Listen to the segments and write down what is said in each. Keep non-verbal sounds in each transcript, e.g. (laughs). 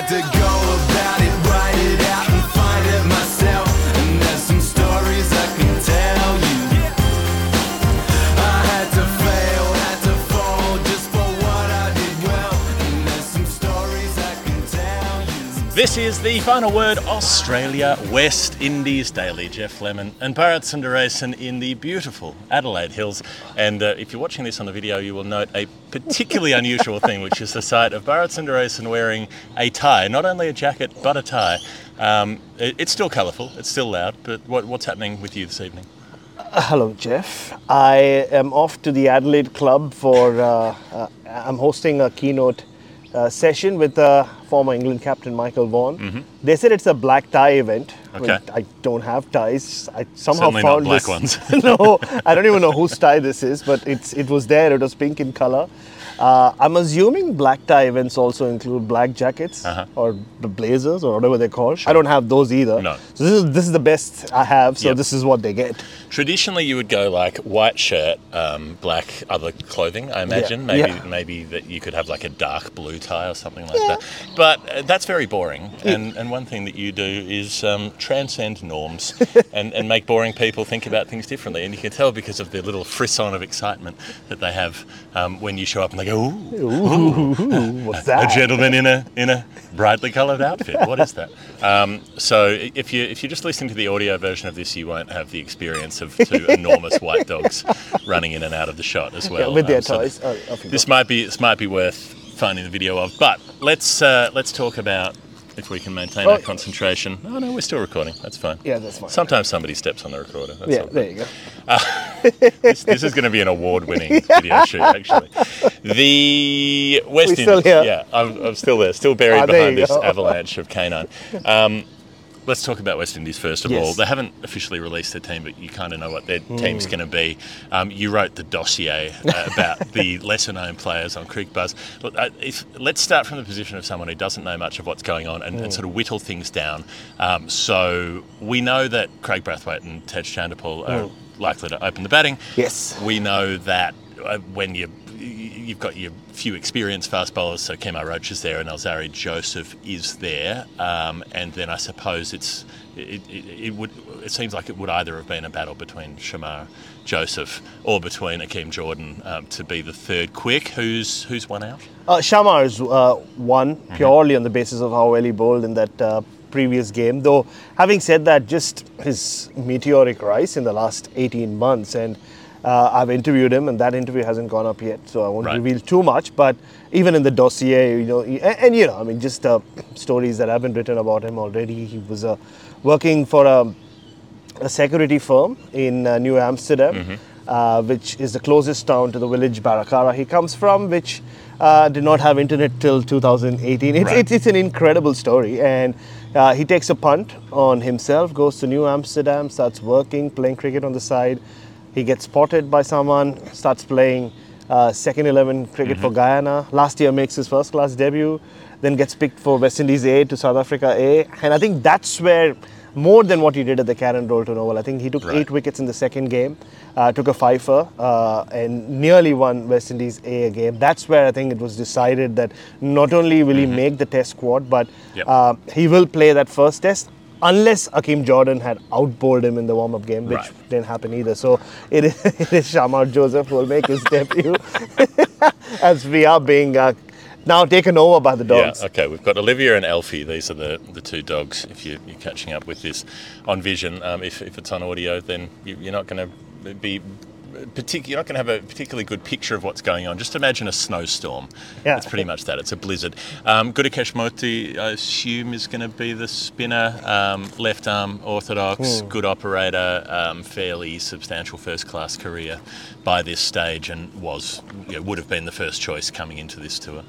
had to is the final word Australia West Indies Daily. Geoff Lemon and Bharat Sundaresan in the beautiful Adelaide Hills. And uh, if you're watching this on the video, you will note a particularly unusual thing, which is the sight of Bharat Sundaresan wearing a tie, not only a jacket, but a tie. Um, it- it's still colourful, it's still loud, but what, what's happening with you this evening? Hello, Geoff. I am off to the Adelaide Club for. Uh, uh, I'm hosting a keynote uh, session with uh, former England captain Michael Vaughan. They said it's a black tie event. I Mm-hmm. Okay. I don't have ties. I somehow Certainly found black this. ones. (laughs) no, I don't even know whose tie this is, but it's it was there. It was pink in color. Uh, I'm assuming black tie events also include black jackets Uh-huh. or the blazers or whatever they're called. I don't have those either. No. So this is this is the best I have. So Yep. this is what they get. Traditionally, you would go like white shirt, um, black other clothing. I imagine maybe yeah. maybe that you could have like a dark blue tie or something like that. But uh, that's very boring. And and one thing that you do is um, transcend norms (laughs) and, and make boring people think about things differently. And you can tell because of the little frisson of excitement that they have um, when you show up and they go, "Ooh, Ooh, (laughs) what's that? a gentleman in a in a brightly coloured outfit. What is that? Um, so if you if you're just listening to the audio version of this, you won't have the experience of two (laughs) enormous white dogs running in and out of the shot as well. Yeah, with their Um, so toys. Oh, this might be this might be worth finding the video of. But let's uh, let's talk about if we can maintain Oh. our concentration. Oh no, we're still recording. That's fine. Yeah, that's fine. Sometimes somebody steps on the recorder. That's yeah, there you go. (laughs) This, this is going to be an award-winning (laughs) video shoot, actually. The West Indies. here? Yeah, I'm, I'm still there, still buried Ah, behind this go. avalanche of canine. Um, let's talk about West Indies first of Yes. all. They haven't officially released their team, but you kind of know what their Hmm. team's going to be. Um, you wrote the dossier uh, about (laughs) the lesser-known players on Cricbuzz. Look, uh, if, let's start from the position of someone who doesn't know much of what's going on and, Hmm. and sort of whittle things down. Um, so we know that Kraigg Brathwaite and Tej Chanderpaul are Hmm. likely to open the batting. Yes. We know that uh, when you you've got your few experienced fast bowlers, so Kemar Roach is there and Alzarri Joseph is there, um, and then I suppose it's it, it, it would it seems like it would either have been a battle between Shamar Joseph or between Akeem Jordan um, to be the third quick. Who's who's one out? Uh, Shamar is uh, won Mm-hmm. purely on the basis of how well he bowled in that uh, previous game. Though, having said that, just his meteoric rise in the last 18 months, and uh, I've interviewed him, and that interview hasn't gone up yet, so I won't Right. reveal too much. But even in the dossier, you know, and, and, you know, I mean, just uh, stories that have been written about him already. He was uh, working for a a security firm in uh, New Amsterdam, uh, which is the closest town to the village Baracara he comes from, which uh, did not have internet till 2018. It's, Right. it's, it's an incredible story. And uh, he takes a punt on himself, goes to New Amsterdam, starts working, playing cricket on the side. He gets spotted by someone, starts playing uh, second 11 cricket for Guyana. Last year makes his first class debut, then gets picked for West Indies A to South Africa A. And I think that's where more than what he did at the Karen Rolton Oval. I think he took Right. eight wickets in the second game, uh, took a fifer, uh, and nearly won West Indies A game. That's where I think it was decided that not only will he make the Test squad, but Mm-hmm. Yep. uh, he will play that first Test. Unless Akeem Jordan had outbowled him in the warm-up game, which Right. didn't happen either. So it is, (laughs) it is Shamar Joseph who will make his debut, (laughs) as we are being uh, now taken over by the dogs. Yeah, okay. We've got Olivia and Alfie. These are the, the two dogs. If you, you're catching up with this on vision, um, if, if it's on audio, then you, you're not going to be. You're not going to have a particularly good picture of what's going on. Just imagine a snowstorm. Yeah. It's pretty much that. It's a blizzard. Um, Gudakesh Moti, I assume, is going to be the spinner. Um, left arm, orthodox, good operator, um, fairly substantial first class career by this stage, and was you know, would have been the first choice coming into this tour.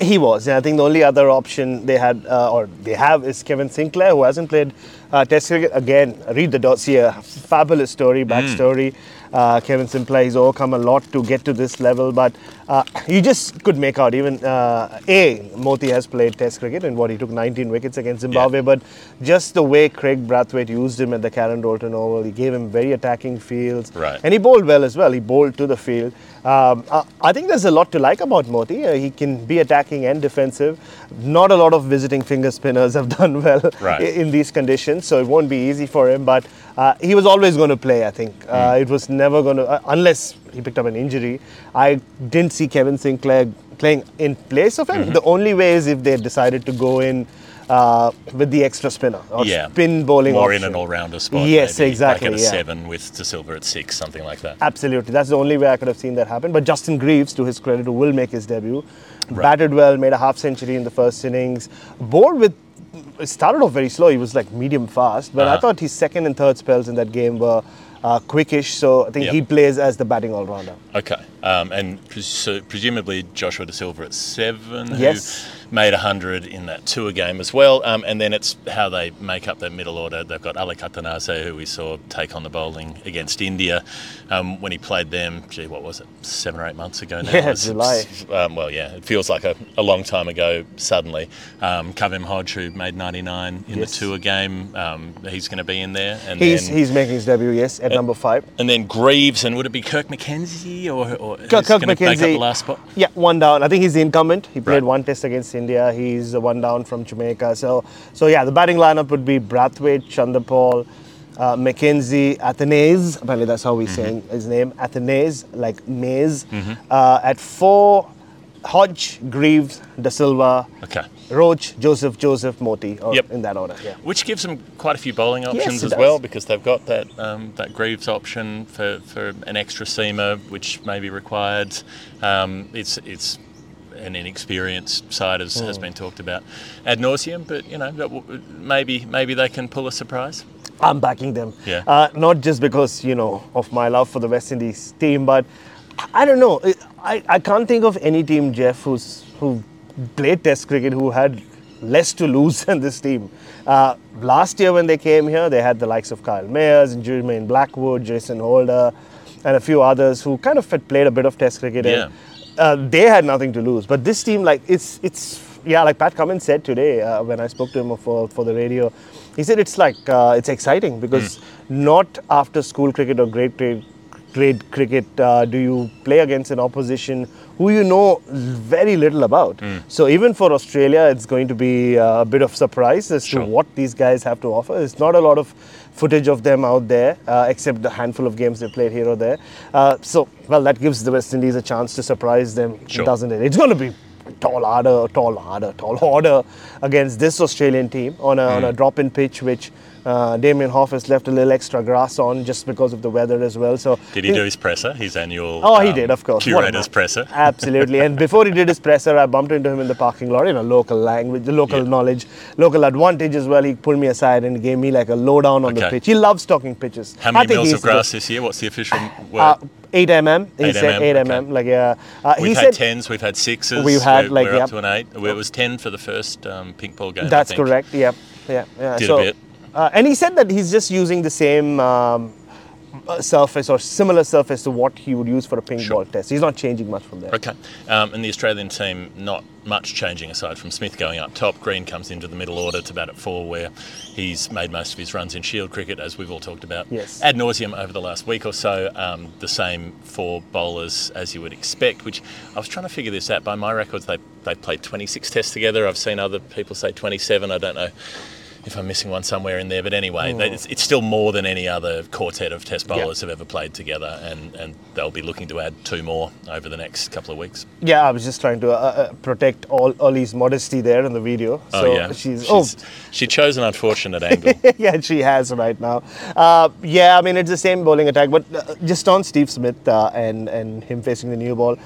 He was. And I think the only other option they had, uh, or they have, is Kevin Sinclair, who hasn't played uh, Test cricket. Again, read the dossier. Fabulous story, backstory. Uh, Uh, Kevin Sinclair has overcome a lot to get to this level, but uh, you just could make out even uh, a Moti has played Test cricket and what he took 19 wickets against Zimbabwe, but just the way Kraigg Brathwaite used him at the Karen Rolton Oval, he gave him very attacking fields, Right. and he bowled well as well. He bowled to the field. Um, uh, I think there's a lot to like about Moti. Uh, he can be attacking and defensive. Not a lot of visiting finger spinners have (laughs) done well Right. i- in these conditions, so it won't be easy for him. But uh, he was always going to play. I think uh, it was never going to, uh, unless he picked up an injury. I didn't see Kevin Sinclair playing in place of him. The only way is if they decided to go in. Uh, with the extra spinner or yeah. spin bowling More option. in an all-rounder spot. Yes, maybe, exactly, Like at a yeah. seven with Da Silva at six, something like that. Absolutely. That's the only way I could have seen that happen. But Justin Greaves, to his credit, who will make his debut, batted well, made a half century in the first innings. Bowled with, started off very slow. He was like medium fast. But I Uh-huh. thought his second and third spells in that game were uh, quickish. So I think Yep. he plays as the batting all rounder. Okay, um, and pres- so presumably Joshua Da Silva at seven, Yes. who made hundred in that tour game as well. Um, and then it's how they make up their middle order. They've got Alick Athanaze, who we saw take on the bowling against India um, when he played them. Gee, what was it, seven or eight months ago now? (laughs) Yeah, It's- July. Um, well, yeah, it feels like a, a long time ago. Suddenly, um, Kavem Hodge, who made ninety nine in Yes. the tour game, um, he's going to be in there. And He's, then, he's making his debut, yes, at number five. and then Greaves, and would it be Kirk McKenzie or, or Kirk, Kirk gonna make up the McKenzie. last spot? Yeah, one down. I think he's the incumbent. He played Right. one test against India. He's the one down from Jamaica. So, so yeah, the batting lineup would be Brathwaite, Chanderpaul, uh, McKenzie, Athanaze. Apparently, that's how we're Mm-hmm. saying his name. Athanaze, like maize. Uh, at four, Hodge, Greaves, Da Silva, Okay. Roach, Joseph, Joseph, Moti, or Yep. in that order. Yeah. Which gives them quite a few bowling options it as does. well because they've got that um, that Greaves option for, for an extra seamer, which may be required. Um, it's it's an inexperienced side as has Hmm. been talked about ad nauseum, but you know maybe maybe they can pull a surprise. I'm backing them. Yeah. Uh, not just because you know of my love for the West Indies team, but I don't know. I, I can't think of any team, Geoff, who's who played Test cricket who had less to lose (laughs) than this team. Uh, last year when they came here, they had the likes of Kyle Mayers and Jermaine Blackwood, Jason Holder, and a few others who kind of had played a bit of Test cricket. Yeah. And, uh, they had nothing to lose. But this team, like it's it's yeah, like Pat Cummins said today uh, when I spoke to him for for the radio, he said it's like uh, it's exciting because not after school cricket or grade grade, grade cricket uh, do you play against an opposition who you know very little about. So even for Australia, it's going to be uh, a bit of surprise as Sure. to what these guys have to offer. There's not a lot of footage of them out there, uh, except the handful of games they played here or there. Uh, so, well, that gives the West Indies a chance to surprise them, Sure. doesn't it? It's going to be tall order, tall order, tall order against this Australian team on a, Hmm. on a drop-in pitch, which uh, Damian Hough has left a little extra grass on just because of the weather as well. So Did he do his presser, his annual? Oh, he um, did, of course. Curator's presser. (laughs) Absolutely. And before he did his presser, I bumped into him in the parking lot in a local language, local Yeah. knowledge, local advantage as well. He pulled me aside and gave me like a lowdown on the pitch. He loves talking pitches. How many mils of grass the- this year? What's the official word? Uh, 8 mm. He 8 said mm, 8 okay. mm. Like, yeah. Uh, he We've said had tens, we've had sixes. We've had, we're, like, we're up to an eight. It was ten for the first um, pink ball game. That's correct. Yep. Yeah. Yeah. Did a so, bit. Uh, and he said that he's just using the same um, uh, surface or similar surface to what he would use for a pink Sure. ball test. He's not changing much from there. Okay. Um, and the Australian team, not much changing aside from Smith going up top. Green comes into the middle order to bat at four, where he's made most of his runs in Shield cricket, as we've all talked about Yes. ad nauseum over the last week or so. Um, the same four bowlers as you would expect. Which I was trying to figure this out. By my records, they they played 26 tests together. I've seen other people say 27. I don't know. If I'm missing one somewhere in there, but anyway, they, it's, it's still more than any other quartet of Test Hmm. Bowlers have ever played together, and, and they'll be looking to add two more over the next couple of weeks. Yeah, I was just trying to uh, uh, protect all Ollie's modesty there in the video. Oh yeah, she's, She's- she chose an unfortunate (laughs) angle. oh yeah, she has right now. Uh, yeah, I mean it's the same bowling attack, but uh, just on Steve Smith uh, and and him facing the new ball,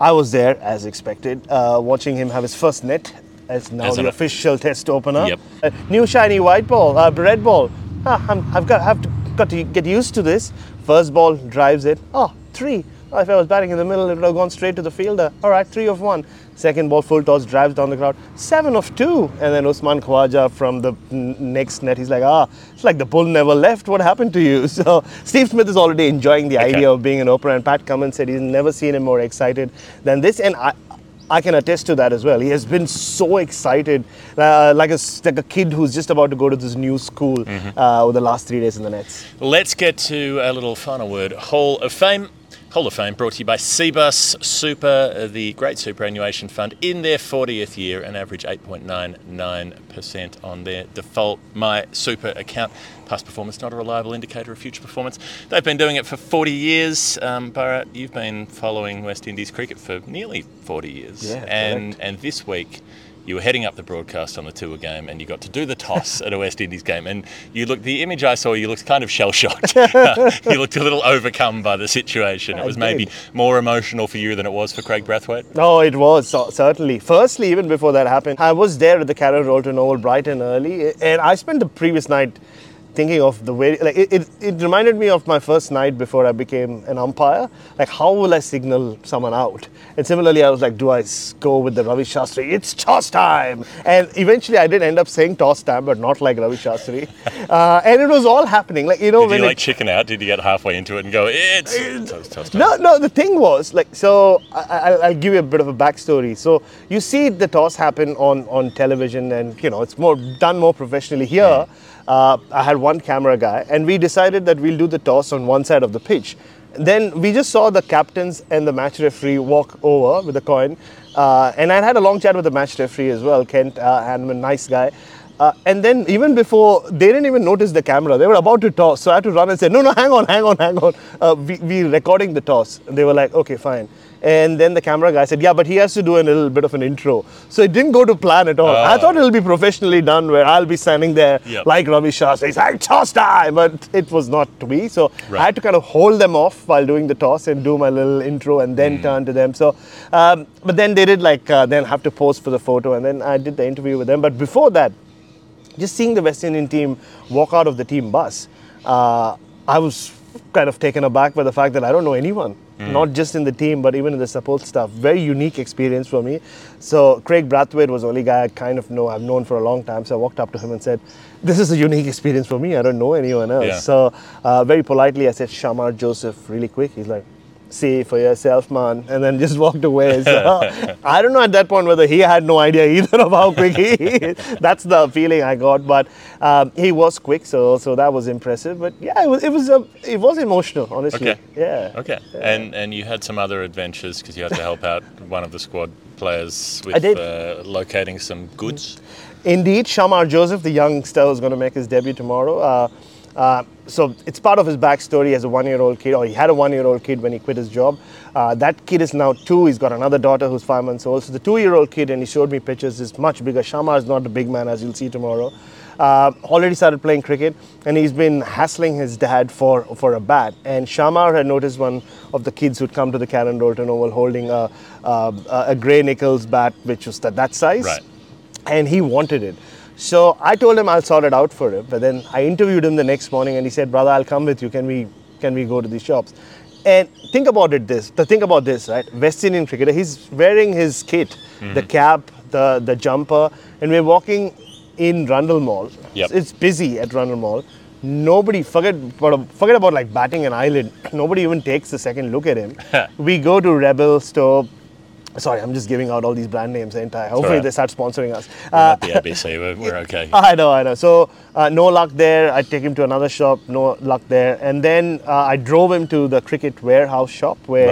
I was there as expected, uh, watching him have his first net as now As the official test opener. Yep. Uh, new shiny white ball, uh, red ball. Ah, I'm, I've got have to got to get used to this. First ball drives it. Oh, three. Oh, if I was batting in the middle, it would have gone straight to the fielder. All right, three of one. Second ball, full toss, drives down the crowd. Seven of two. And then Usman Khawaja from the next net, he's like, ah, it's like the bull never left. What happened to you? (laughs) So Steve Smith is already enjoying the idea of being an opener. And Pat Cummins said he's never seen him more excited than this. And I, I can attest to that as well. He has been so excited, uh, like a like a kid who's just about to go to this new school uh, over the last three days in the nets. Let's get to a little final word. Hall of Fame. Hall of Fame brought to you by Cbus Super, the great superannuation fund, in their 40th year, an average 8.99% on their default My Super account. Past performance not a reliable indicator of future performance. They've been doing it for 40 years. Um, Bharat, you've been following West Indies cricket for nearly 40 years. Yeah, and correct. and this week you were heading up the broadcast on the tour game and you got to do the toss (laughs) at a West Indies game and you looked the image I saw you looked kind of shell shocked (laughs) (laughs) you looked a little overcome by the situation. It was maybe more emotional for you than it was for Kraigg Brathwaite? No, it was certainly. Firstly, even before that happened, I was there at the Karen Rolton Oval Brighton early, and I spent the previous night thinking of the way like it, it, it reminded me of my first night before I became an umpire. Like how will I signal someone out? And similarly I was like, do i go with the Ravi Shastri? It's toss time! And eventually I did end up saying toss time, but not like Ravi Shastri. (laughs) uh, and it was all happening. Like you know did when you it, like chicken out did you get halfway into it and go it's toss, toss, toss. no, no. The thing was like, so I, I, I'll give you a bit of a backstory. So you see the toss happen on on television, and you know it's more done more professionally. Here, uh, I had one camera guy, and we decided that we'll do the toss on one side of the pitch. Then we just saw the captains and the match referee walk over with a coin, uh, and I had a long chat with the match referee as well, Kent uh, Hanman, nice guy. Uh, and then even before they didn't even notice the camera, they were about to toss. So I had to run and say, no, no, hang on, hang on, hang on. Uh, we we recording the toss. And they were like, okay, fine. And then the camera guy said, yeah, but he has to do a little bit of an intro. So it didn't go to plan at all. I Ah. thought it'll be professionally done where I'll be standing there Yep. like Ravi Shastri. He's like, toss time. But it was not to be. So Right. I had to kind of hold them off while doing the toss and do my little intro and then turn to them. So, um, but then they did like, uh, then have to pose for the photo. And then I did the interview with them. But before that, just seeing the West Indian team walk out of the team bus, uh, I was kind of taken aback by the fact that I don't know anyone, not just in the team, but even in the support staff. Very unique experience for me. So Kraigg Brathwaite was the only guy I kind of know, I've known for a long time. So I walked up to him and said, this is a unique experience for me. I don't know anyone else. Yeah. So uh, very politely, I said, Shamar Joseph, really quick. He's like, see for yourself, man, and then just walked away. So (laughs) I don't know at that point whether he had no idea either of how quick he is. (laughs) That's the feeling I got, but um, he was quick, so so that was impressive. But yeah, it was it was, um, it was emotional, honestly. Okay. Yeah. okay and and you had some other adventures because you had to help out (laughs) one of the squad players with. Uh, locating some goods Indeed, Shamar Joseph, the youngster, is going to make his debut tomorrow. Uh, uh, so it's part of his backstory as a one-year-old kid, or he had a one-year-old kid when he quit his job. Uh, that kid is now two. He's got another daughter who's five months old. So the two-year-old kid, and he showed me pictures, is much bigger. Shamar is not a big man, as you'll see tomorrow. Uh, already started playing cricket, and he's been hassling his dad for for a bat. And Shamar had noticed one of the kids who'd come to the Karen Rolton Oval holding a, a, a Gray-Nicolls bat, which was that, that size Right. and he wanted it. So I told him I'll sort it out for him. But then I interviewed him the next morning, and he said, "Brother, I'll come with you. Can we can we go to these shops?" And think about it. This the think about this, right? West Indian cricketer. He's wearing his kit, the mm-hmm. cap, the the jumper, and we're walking in Rundle Mall. Yep. It's busy at Rundle Mall. Nobody forget about, forget about like batting an eyelid. (clears throat) Nobody even takes a second look at him. (laughs) we go to Rebel store. Sorry, I'm just giving out all these brand names, ain't I? Hopefully they start sponsoring us. We're Uh, not the ABC we're, we're okay (laughs) I know, I know. So uh, no luck there. I take him to another shop. No luck there. And then uh, I drove him to the cricket warehouse shop where.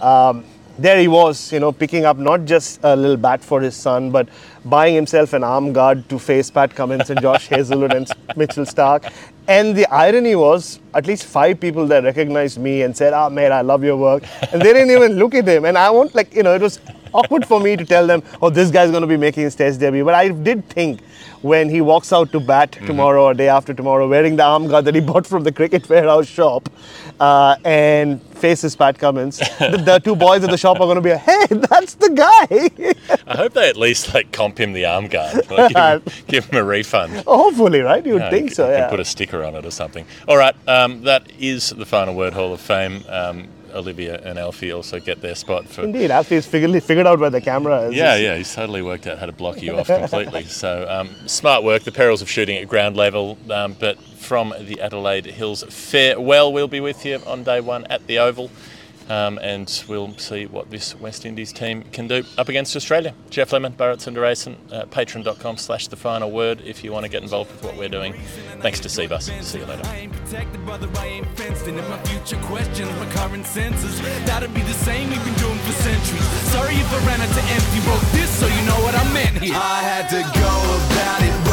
Um, there he was, you know, picking up not just a little bat for his son, but buying himself an arm guard to face Pat Cummins and Josh (laughs) Hazlewood and Mitchell Starc. And the irony was, at least five people there recognized me and said, "Ah, mate, I love your work," and they didn't even look at him. And I won't like, you know, it was awkward for me to tell them, "Oh, this guy's going to be making his Test debut." But I did think when he walks out to bat tomorrow or day after tomorrow, wearing the arm guard that he bought from the cricket warehouse shop, uh, and faces Pat Cummins, the, the two boys at the shop are going to be like, "Hey, that's the guy." I hope they at least like comp him the arm guard like, give, him, (laughs) give him a refund Hopefully, right? You would No, think so. Yeah. put a sticker on it or something. All right, um, that is the final word Hall of Fame. Um, Olivia and Alfie also get their spot for. Indeed, Alfie's figured, figured out where the camera is. Yeah, yeah, he's totally worked out how to block you off (laughs) completely. so um, smart work. The perils of shooting at ground level, um, but from the Adelaide Hills farewell. We'll be with you on day one at the Oval. Um, and we'll see what this West Indies team can do up against Australia. Geoff Lemon, Bharat Sundaresan, uh, patreon.com slash the final word if you want to get involved with what we're doing. Thanks to Cbus. See you later. I ain't protected, brother, I ain't fenced in. If my future questions my current senses, that'd be the same we've been doing for centuries. Sorry if I ran out to empty, wrote this so you know what I meant here. I had to go